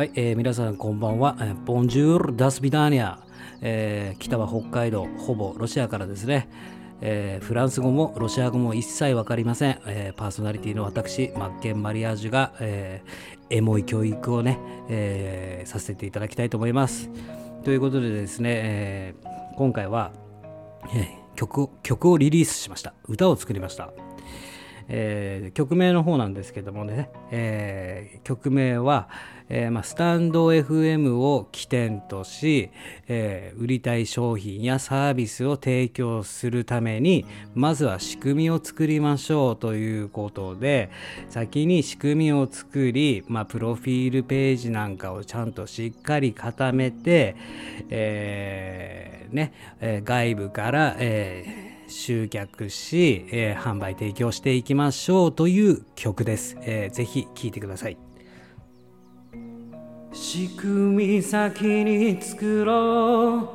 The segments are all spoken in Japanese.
はい、えー、皆さんこんばんは。ボンジュール・ダスビダーニャ、えー、北は北海道、ほぼロシアからですね。えー、フランス語もロシア語も一切わかりません、えー、パーソナリティの私マッケン・マリアージュが、えー、エモい教育をね、えー、させていただきたいと思います。ということでですね、えー、今回は、えー、曲曲をリリースしました。歌を作りました。えー、曲名の方なんですけどもね、えー、曲名は、えーまあ、スタンド FM を起点とし、えー、売りたい商品やサービスを提供するためにまずは仕組みを作りましょうということで先に仕組みを作り、まあ、プロフィールページなんかをちゃんとしっかり固めて、えーねえー、外部から、えー集客し、えー、販売提供していきましょうという曲です、えー、ぜひ聴いてください。仕組み先に作ろう。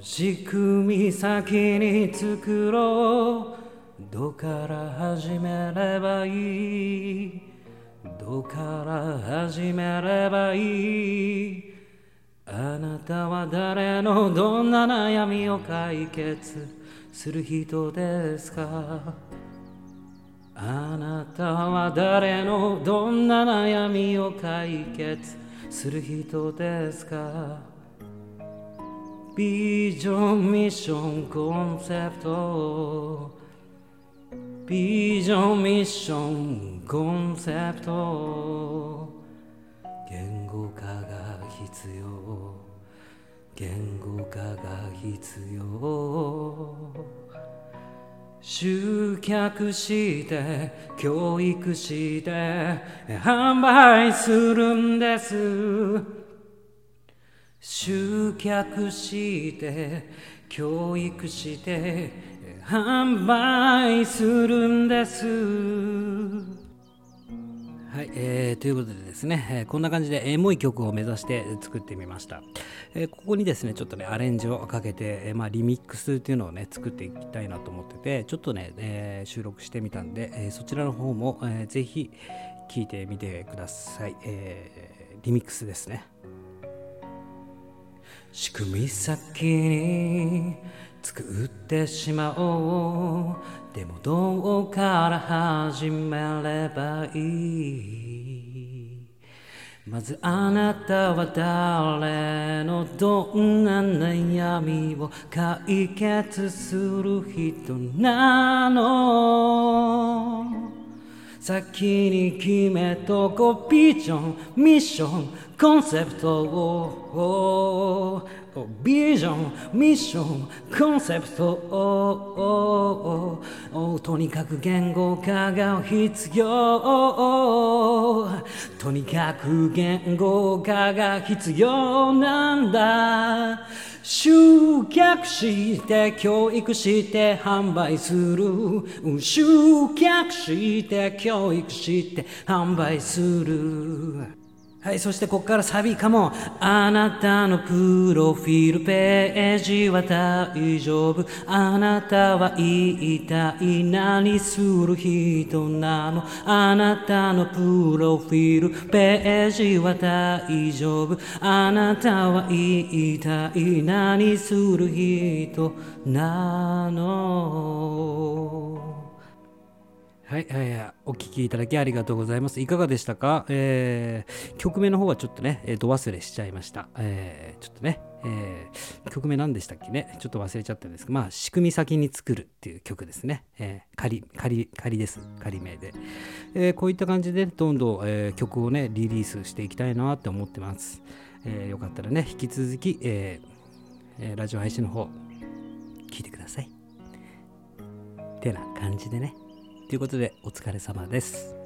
仕組み先に作ろう。どから始めればいい。どから始めればいい。あなたは誰のどんな悩みを解決する人ですか？あなたは誰のどんな悩みを解決する人ですか？ビジョンミッションコンセプト。ビジョンミッションコンセプト。言語化が必要。言語化が必要。集客して教育して販売するんです。集客して教育して販売するんです。はい、えー、ということでですね、えー、こんな感じでエモい曲を目指して作ってみました。えー、ここにですね、ちょっとね、アレンジをかけて、えー、まあ、リミックスっていうのをね、作っていきたいなと思ってて、ちょっとね、えー、収録してみたんで、えー、そちらの方も、えー、ぜひ聴いてみてください。えー、リミックスですね。仕組み先に作ってしまおうでもどうから始めればいい？まずあなたは誰のどんな悩みを解決する人なの？先に決めとこビジョンミッションコンセプトを。ビジョンミッションコンセプト。をとにかく言語化が必要とにかく言語化が必要なんだ集客して教育して販売する。集客して教育して販売する。はい、そしてここからサビかも。あなたのプロフィールページは大丈夫。あなたは一体何する人なのあなたのプロフィールページは大丈夫。あなたは一体何する人なのはい、はい、お聴きいただきありがとうございます。いかがでしたか、えー、曲名の方はちょっとね、えー、ど忘れしちゃいました。えー、ちょっとね、えー、曲名何でしたっけね？ちょっと忘れちゃったんですが、まあ、仕組み先に作るっていう曲ですね。えー、仮、仮、仮です。仮名で。えー、こういった感じで、どんどん、えー、曲をね、リリースしていきたいなって思ってます。えー、よかったらね、引き続き、えー、ラジオ配信の方、聞いてください。ってな感じでね。ということでお疲れ様です。